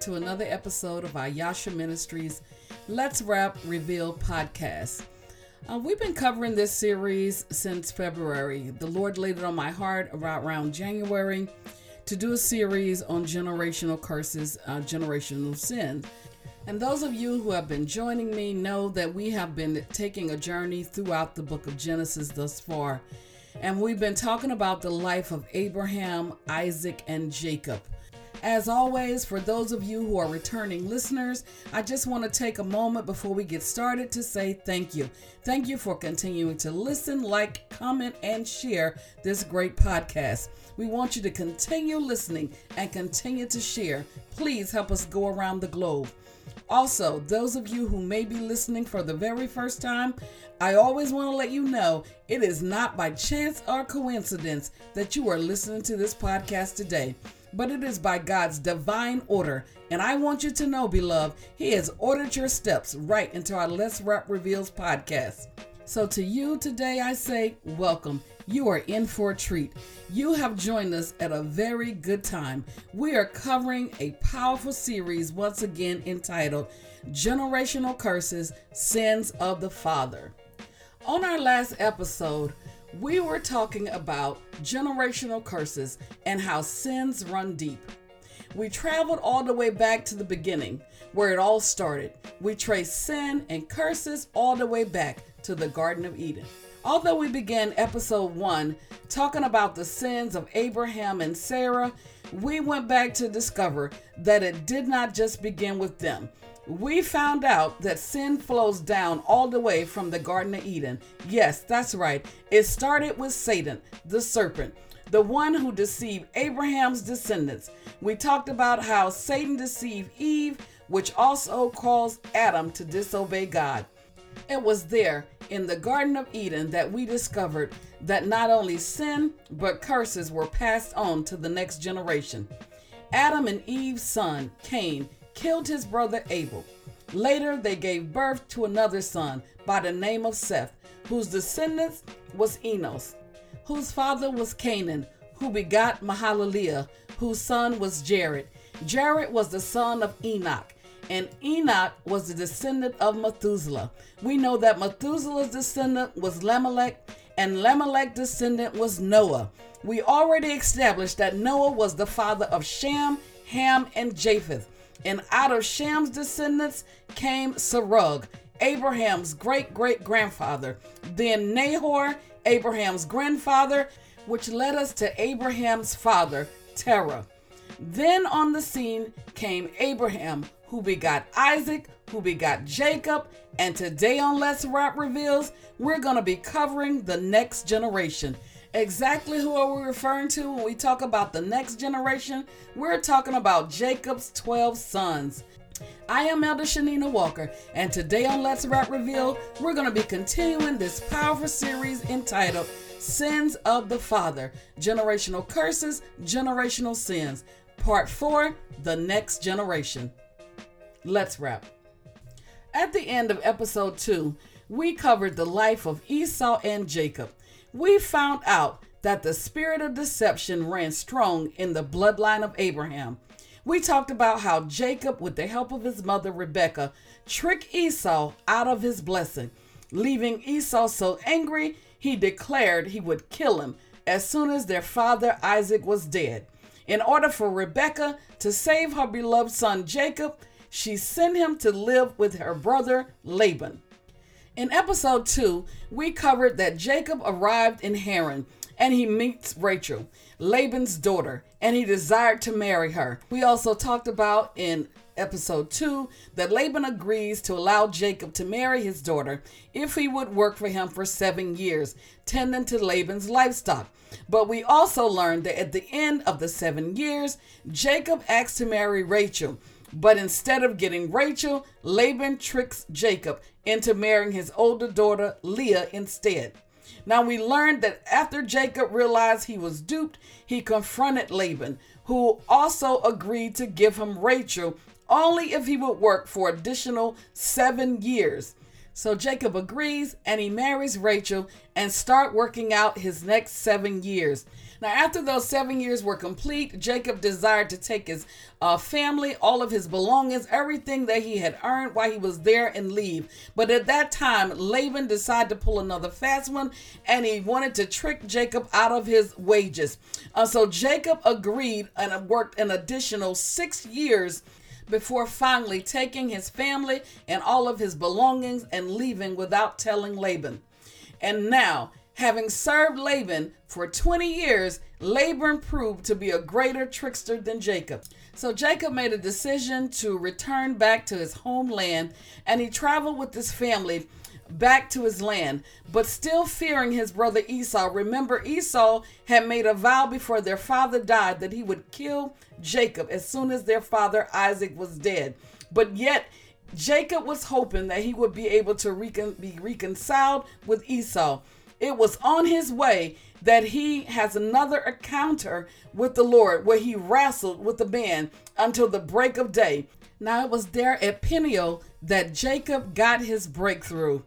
to another episode of Ayasha Ministries Let's Wrap Reveal podcast. Uh, we've been covering this series since February. The Lord laid it on my heart around, around January to do a series on generational curses, uh, generational sin. And those of you who have been joining me know that we have been taking a journey throughout the book of Genesis thus far. And we've been talking about the life of Abraham, Isaac, and Jacob. As always, for those of you who are returning listeners, I just want to take a moment before we get started to say thank you. Thank you for continuing to listen, like, comment, and share this great podcast. We want you to continue listening and continue to share. Please help us go around the globe. Also, those of you who may be listening for the very first time, I always want to let you know it is not by chance or coincidence that you are listening to this podcast today but it is by God's divine order. And I want you to know, beloved, He has ordered your steps right into our Let's Wrap Reveals podcast. So to you today, I say, welcome. You are in for a treat. You have joined us at a very good time. We are covering a powerful series once again entitled Generational Curses Sins of the Father. On our last episode, we were talking about generational curses and how sins run deep. We traveled all the way back to the beginning, where it all started. We traced sin and curses all the way back to the Garden of Eden. Although we began episode one talking about the sins of Abraham and Sarah, we went back to discover that it did not just begin with them we found out that sin flows down all the way from the Garden of Eden. Yes, that's right. It started with Satan, the serpent, the one who deceived Abraham's descendants. We talked about how Satan deceived Eve, which also caused Adam to disobey God. It was there in the Garden of Eden that we discovered that not only sin, but curses were passed on to the next generation. Adam and Eve's son, Cain, killed his brother Abel. Later, they gave birth to another son by the name of Seth, whose descendants was Enos, whose father was Canaan, who begot Mahalalel, whose son was Jared. Jared was the son of Enoch, and Enoch was the descendant of Methuselah. We know that Methuselah's descendant was Lamech, and Lamech's descendant was Noah. We already established that Noah was the father of Shem, Ham, and Japheth. And out of Shem's descendants came Serug, Abraham's great great grandfather. Then Nahor, Abraham's grandfather, which led us to Abraham's father, Terah. Then on the scene came Abraham, who begot Isaac, who begot Jacob, and today on Let's Wrap Reveals, we're going to be covering the next generation. Exactly who are we referring to when we talk about the next generation? We're talking about Jacob's 12 sons. I am Elder Shanina Walker, and today on Let's Wrap Reveal, we're going to be continuing this powerful series entitled Sins of the Father Generational Curses, Generational Sins. Part 4 The Next Generation. Let's wrap. At the end of episode 2, we covered the life of Esau and Jacob we found out that the spirit of deception ran strong in the bloodline of Abraham. We talked about how Jacob, with the help of his mother Rebekah, tricked Esau out of his blessing, leaving Esau so angry he declared he would kill him as soon as their father Isaac was dead. In order for Rebekah to save her beloved son Jacob, she sent him to live with her brother Laban. In episode 2, we covered that Jacob arrived in Haran and he meets Rachel, Laban's daughter, and he desired to marry her. We also talked about in episode 2 that Laban agrees to allow Jacob to marry his daughter if he would work for him for seven years, tending to Laban's livestock. But we also learned that at the end of the seven years, Jacob asked to marry Rachel. But instead of getting Rachel, Laban tricks Jacob into marrying his older daughter Leah instead. Now we learned that after Jacob realized he was duped, he confronted Laban, who also agreed to give him Rachel only if he would work for additional seven years. So Jacob agrees and he marries Rachel and start working out his next 7 years. Now, after those seven years were complete, Jacob desired to take his uh, family, all of his belongings, everything that he had earned while he was there, and leave. But at that time, Laban decided to pull another fast one and he wanted to trick Jacob out of his wages. Uh, so Jacob agreed and worked an additional six years before finally taking his family and all of his belongings and leaving without telling Laban. And now, Having served Laban for 20 years, Laban proved to be a greater trickster than Jacob. So Jacob made a decision to return back to his homeland and he traveled with his family back to his land, but still fearing his brother Esau. Remember, Esau had made a vow before their father died that he would kill Jacob as soon as their father Isaac was dead. But yet, Jacob was hoping that he would be able to recon- be reconciled with Esau. It was on his way that he has another encounter with the Lord where he wrestled with the man until the break of day. Now it was there at Peniel that Jacob got his breakthrough,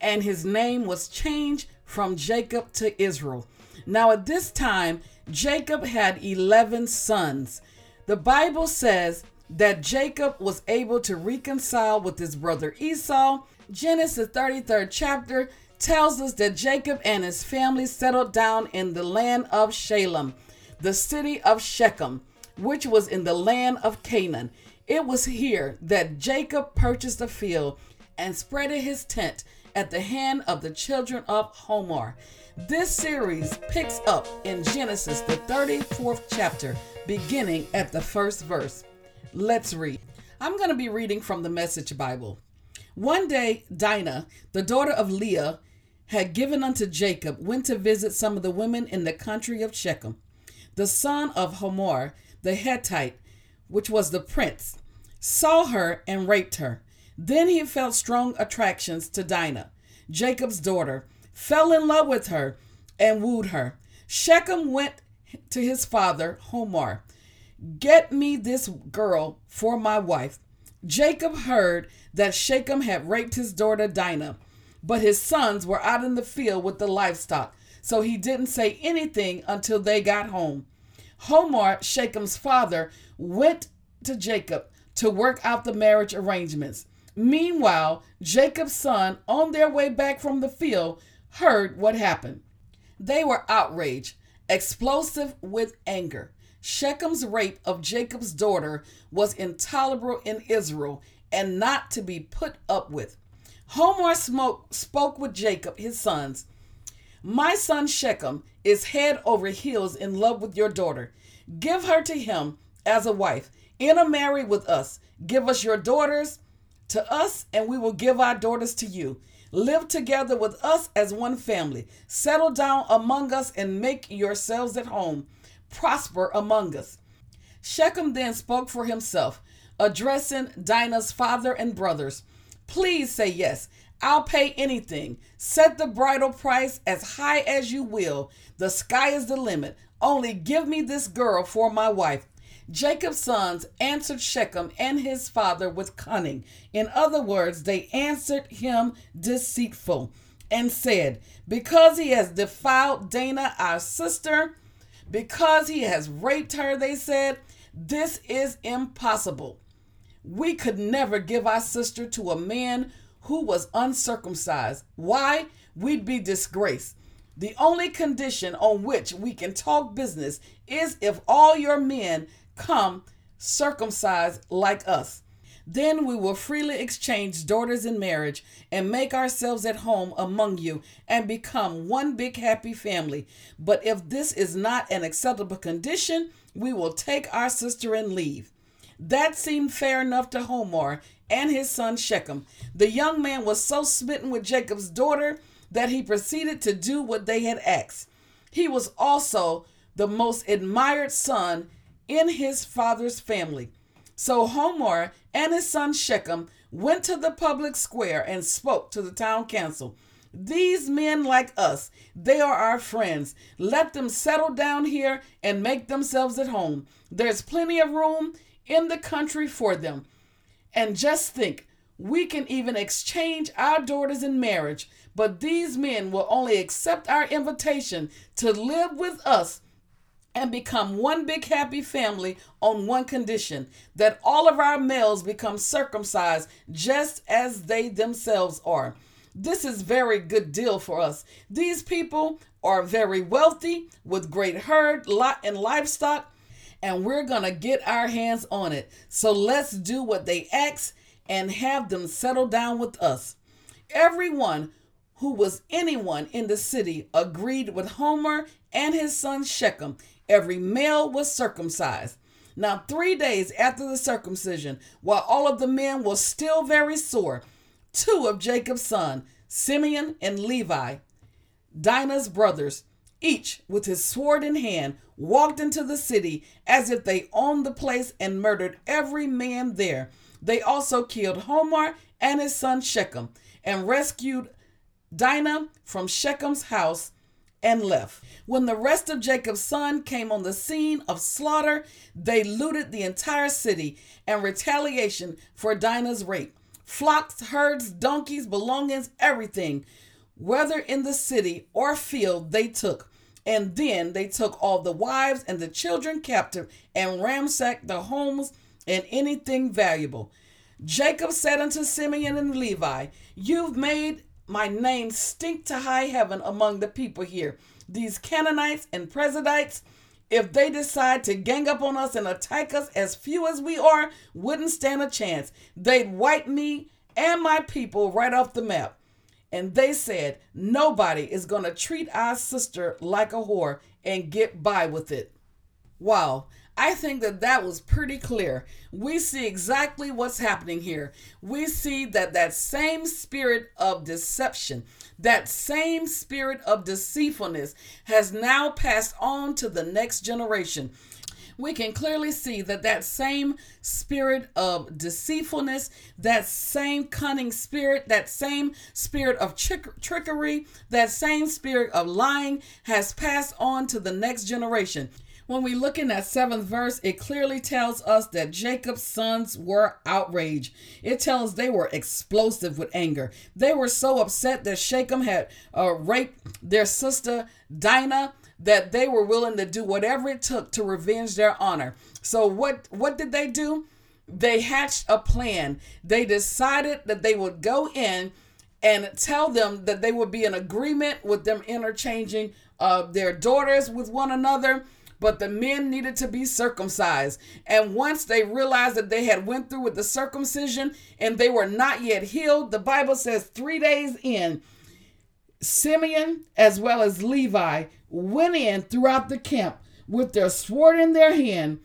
and his name was changed from Jacob to Israel. Now at this time, Jacob had 11 sons. The Bible says that Jacob was able to reconcile with his brother Esau. Genesis 33rd chapter tells us that Jacob and his family settled down in the land of Shalem, the city of Shechem, which was in the land of Canaan. It was here that Jacob purchased a field and spreaded his tent at the hand of the children of Hamor. This series picks up in Genesis, the 34th chapter, beginning at the first verse. Let's read. I'm going to be reading from the Message Bible. One day, Dinah, the daughter of Leah, had given unto Jacob, went to visit some of the women in the country of Shechem. The son of Hamor, the Hittite, which was the prince, saw her and raped her. Then he felt strong attractions to Dinah, Jacob's daughter, fell in love with her, and wooed her. Shechem went to his father, Hamor, Get me this girl for my wife. Jacob heard that Shechem had raped his daughter Dinah but his sons were out in the field with the livestock, so he didn't say anything until they got home. Hamor, Shechem's father, went to Jacob to work out the marriage arrangements. Meanwhile, Jacob's son, on their way back from the field, heard what happened. They were outraged, explosive with anger. Shechem's rape of Jacob's daughter was intolerable in Israel and not to be put up with. Hamor smoke, spoke with Jacob, his sons. My son Shechem is head over heels in love with your daughter. Give her to him as a wife. Intermarry with us. Give us your daughters to us, and we will give our daughters to you. Live together with us as one family. Settle down among us and make yourselves at home. Prosper among us. Shechem then spoke for himself, addressing Dinah's father and brothers. Please say yes. I'll pay anything. Set the bridal price as high as you will. The sky is the limit. Only give me this girl for my wife. Jacob's sons answered Shechem and his father with cunning. In other words, they answered him deceitful and said, Because he has defiled Dinah, our sister, because he has raped her, they said, this is impossible. We could never give our sister to a man who was uncircumcised. Why? We'd be disgraced. The only condition on which we can talk business is if all your men come circumcised like us. Then we will freely exchange daughters in marriage and make ourselves at home among you and become one big happy family. But if this is not an acceptable condition, we will take our sister and leave. That seemed fair enough to Hamor and his son Shechem. The young man was so smitten with Jacob's daughter that he proceeded to do what they had asked. He was also the most admired son in his father's family. So Hamor and his son Shechem went to the public square and spoke to the town council. These men like us, they are our friends. Let them settle down here and make themselves at home. There's plenty of room in the country for them. And just think We can even exchange our daughters in marriage, but these men will only accept our invitation to live with us and become one big happy family on one condition that all of our males become circumcised just as they themselves are. This is very good deal for us. These people are very wealthy with great herd lot and livestock and we're going to get our hands on it. So let's do what they ask and have them settle down with us. Everyone who was anyone in the city agreed with Hamor and his son Shechem. Every male was circumcised. Now, three days after the circumcision, while all of the men were still very sore, two of Jacob's sons, Simeon and Levi, Dinah's brothers, each with his sword in hand, walked into the city as if they owned the place and murdered every man there. They also killed Hamor and his son Shechem and rescued Dinah from Shechem's house and left. When the rest of Jacob's son came on the scene of slaughter, they looted the entire city and retaliation for Dinah's rape. Flocks, herds, donkeys, belongings, everything, whether in the city or field, they took. And then they took all the wives and the children captive and ransacked the homes and anything valuable. Jacob said unto Simeon and Levi, You've made my name stink to high heaven among the people here. These Canaanites and Perizzites, if they decide to gang up on us and attack us, as few as we are, wouldn't stand a chance. They'd wipe me and my people right off the map. And they said, Nobody is going to treat our sister like a whore and get by with it. Wow. I think that that was pretty clear. We see exactly what's happening here. We see that that same spirit of deception, that same spirit of deceitfulness has now passed on to the next generation we can clearly see that that same spirit of deceitfulness, that same cunning spirit, that same spirit of trick- trickery, that same spirit of lying has passed on to the next generation. When we look in that seventh verse, it clearly tells us that Jacob's sons were outraged. It tells they were explosive with anger. They were so upset that Shechem had uh, raped their sister Dinah that they were willing to do whatever it took to revenge their honor. So what what did they do? They hatched a plan. They decided that they would go in and tell them that they would be in agreement with them interchanging uh, their daughters with one another but the men needed to be circumcised and once they realized that they had went through with the circumcision and they were not yet healed the bible says 3 days in simeon as well as levi went in throughout the camp with their sword in their hand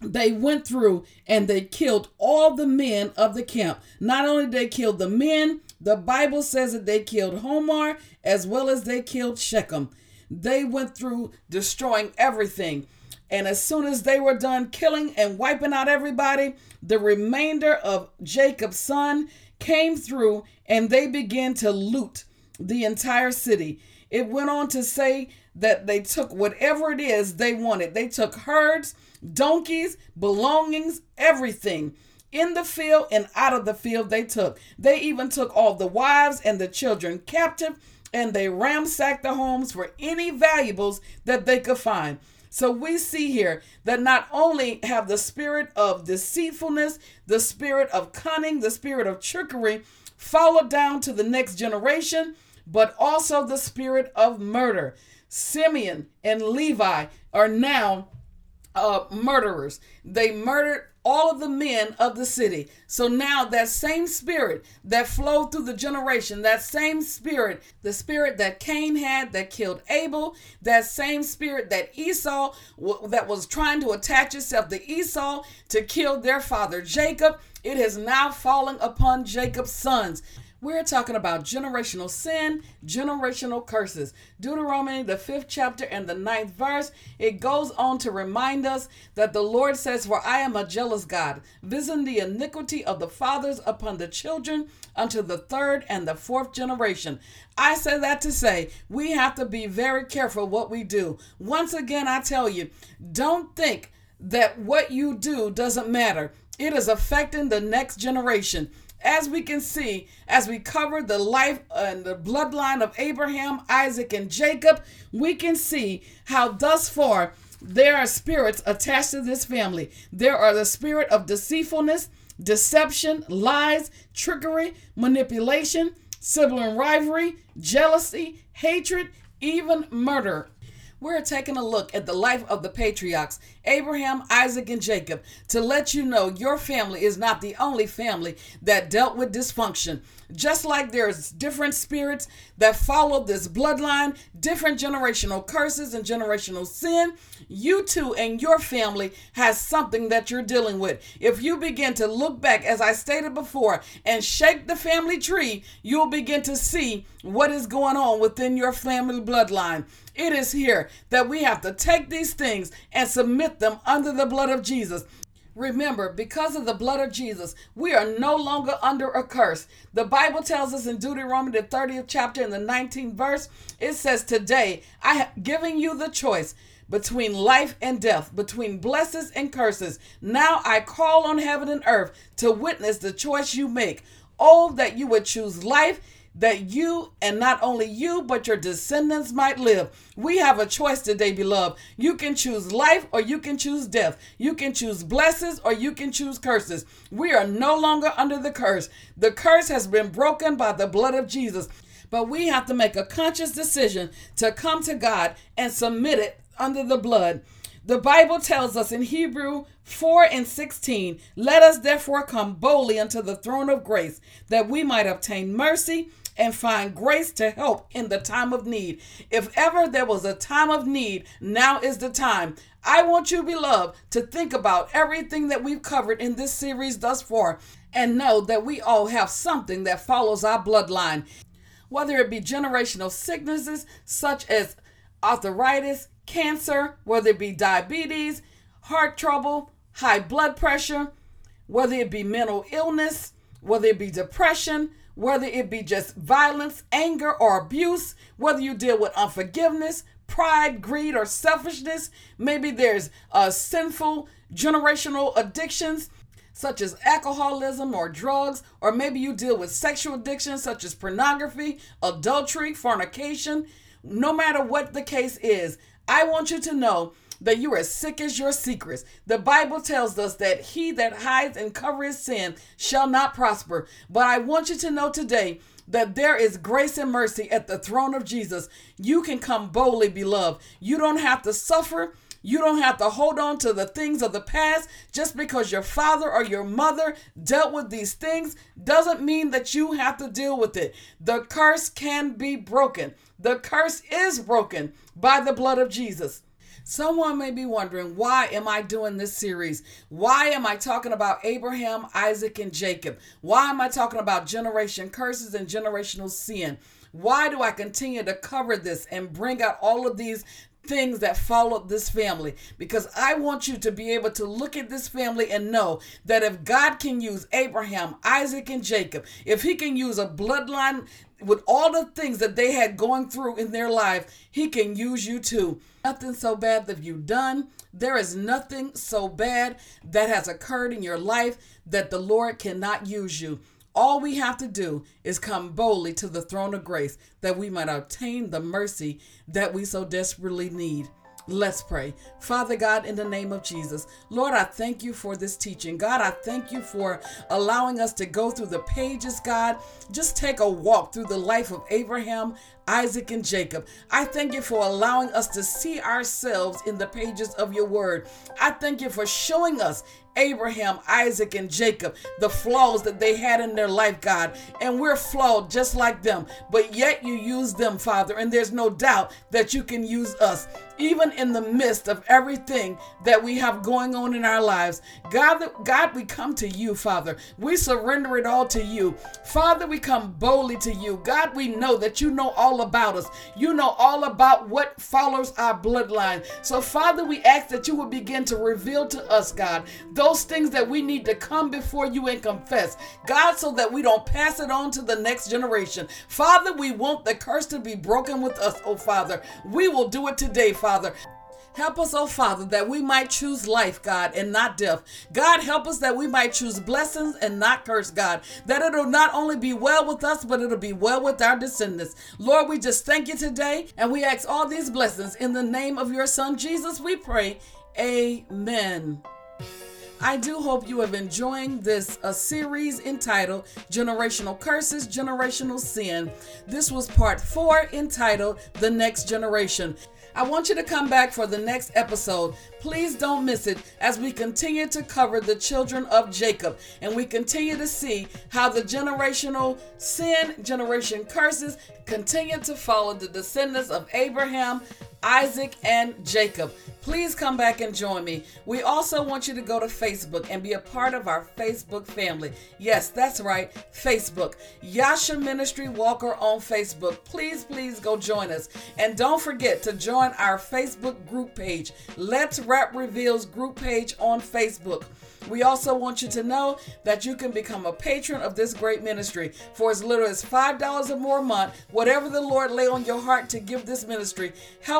they went through and they killed all the men of the camp. Not only did they kill the men, the Bible says that they killed Hamor as well as they killed Shechem. They went through destroying everything. And as soon as they were done killing and wiping out everybody, the remainder of Jacob's son came through and they began to loot the entire city. It went on to say that they took whatever it is they wanted. They took herds, donkeys, belongings, everything. In the field and out of the field, they took. They even took all the wives and the children captive and they ransacked the homes for any valuables that they could find. So we see here that not only have the spirit of deceitfulness, the spirit of cunning, the spirit of trickery followed down to the next generation, but also the spirit of murder. Simeon and Levi are now uh, murderers. They murdered all of the men of the city. So now that same spirit that flowed through the generation, that same spirit, the spirit that Cain had that killed Abel, that same spirit that Esau that was trying to attach itself to Esau to kill their father Jacob, it has now fallen upon Jacob's sons. We're talking about generational sin, generational curses. Deuteronomy, the fifth chapter and the ninth verse, it goes on to remind us that the Lord says, For I am a jealous God, visiting the iniquity of the fathers upon the children unto the third and the fourth generation. I say that to say we have to be very careful what we do. Once again, I tell you, don't think that what you do doesn't matter. It is affecting the next generation. As we can see, as we cover the life and the bloodline of Abraham, Isaac, and Jacob, we can see how thus far there are spirits attached to this family. There are the spirit of deceitfulness, deception, lies, trickery, manipulation, sibling rivalry, jealousy, hatred, even murder we're taking a look at the life of the patriarchs, Abraham, Isaac, and Jacob, to let you know your family is not the only family that dealt with dysfunction. Just like there's different spirits that follow this bloodline, different generational curses and generational sin, you too and your family has something that you're dealing with. If you begin to look back, as I stated before, and shake the family tree, you'll begin to see what is going on within your family bloodline. It is here that we have to take these things and submit them under the blood of Jesus. Remember, because of the blood of Jesus, we are no longer under a curse. The Bible tells us in Deuteronomy, the 30th chapter, in the 19th verse, it says, Today I have given you the choice between life and death, between blessings and curses. Now I call on heaven and earth to witness the choice you make. Oh, that you would choose life that you and not only you, but your descendants might live. We have a choice today, beloved. You can choose life or you can choose death. You can choose blessings or you can choose curses. We are no longer under the curse. The curse has been broken by the blood of Jesus. But we have to make a conscious decision to come to God and submit it under the blood. The Bible tells us in Hebrew 4 and 16, Let us therefore come boldly unto the throne of grace, that we might obtain mercy and find grace to help in the time of need. If ever there was a time of need, now is the time. I want you, beloved, to think about everything that we've covered in this series thus far and know that we all have something that follows our bloodline. Whether it be generational sicknesses such as arthritis, cancer, whether it be diabetes, heart trouble, high blood pressure, whether it be mental illness, whether it be depression, whether it be just violence, anger, or abuse, whether you deal with unforgiveness, pride, greed, or selfishness. Maybe there's uh, sinful generational addictions such as alcoholism or drugs, or maybe you deal with sexual addictions such as pornography, adultery, fornication. No matter what the case is, I want you to know that you are as sick as your secrets. The Bible tells us that he that hides and covers sin shall not prosper. But I want you to know today that there is grace and mercy at the throne of Jesus. You can come boldly, beloved. You don't have to suffer. You don't have to hold on to the things of the past just because your father or your mother dealt with these things doesn't mean that you have to deal with it. The curse can be broken. The curse is broken by the blood of Jesus. Someone may be wondering, why am I doing this series? Why am I talking about Abraham, Isaac, and Jacob? Why am I talking about generation curses and generational sin? Why do I continue to cover this and bring out all of these things that followed this family because I want you to be able to look at this family and know that if God can use Abraham, Isaac, and Jacob, if he can use a bloodline with all the things that they had going through in their life, he can use you too. Nothing so bad that you've done. There is nothing so bad that has occurred in your life that the Lord cannot use you. All we have to do is come boldly to the throne of grace that we might obtain the mercy that we so desperately need. Let's pray. Father God, in the name of Jesus, Lord, I thank you for this teaching. God, I thank you for allowing us to go through the pages, God. Just take a walk through the life of Abraham, Isaac, and Jacob. I thank you for allowing us to see ourselves in the pages of your word. I thank you for showing us Abraham, Isaac, and Jacob, the flaws that they had in their life, God. And we're flawed just like them, but yet you use them, Father. And there's no doubt that you can use us, even in the midst of everything that we have going on in our lives. God, God, we come to you, Father. We surrender it all to you. Father, we come boldly to you. God, we know that you know all about us. You know all about what follows our bloodline. So, Father, we ask that you will begin to reveal to us, God, those things that we need to come before you and confess, God, so that we don't pass it on to the next generation. Father, we want the curse to be broken with us, oh Father. We will do it today, Father. Help us, oh Father, that we might choose life, God, and not death. God, help us that we might choose blessings and not curse, God. That it'll not only be well with us, but it'll be well with our descendants. Lord, we just thank you today, and we ask all these blessings in the name of your Son, Jesus, we pray. Amen. I do hope you have enjoying this a series entitled Generational Curses, Generational Sin. This was part 4 entitled The Next Generation. I want you to come back for the next episode. Please don't miss it as we continue to cover the children of Jacob and we continue to see how the generational sin, generation curses continue to follow the descendants of Abraham, Isaac, and Jacob. Please come back and join me. We also want you to go to Facebook and be a part of our Facebook family. Yes, that's right, Facebook. Yasha Ministry Walker on Facebook. Please, please go join us. And don't forget to join our Facebook group page. Let's Rap Reveals group page on Facebook. We also want you to know that you can become a patron of this great ministry for as little as $5 or more a month. Whatever the Lord lay on your heart to give this ministry,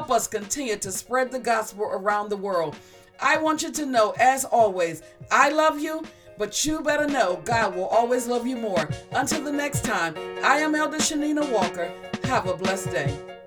help us continue to spread the gospel around the world. I want you to know, as always, I love you, but you better know God will always love you more. Until the next time, I am Elder Shanina Walker. Have a blessed day.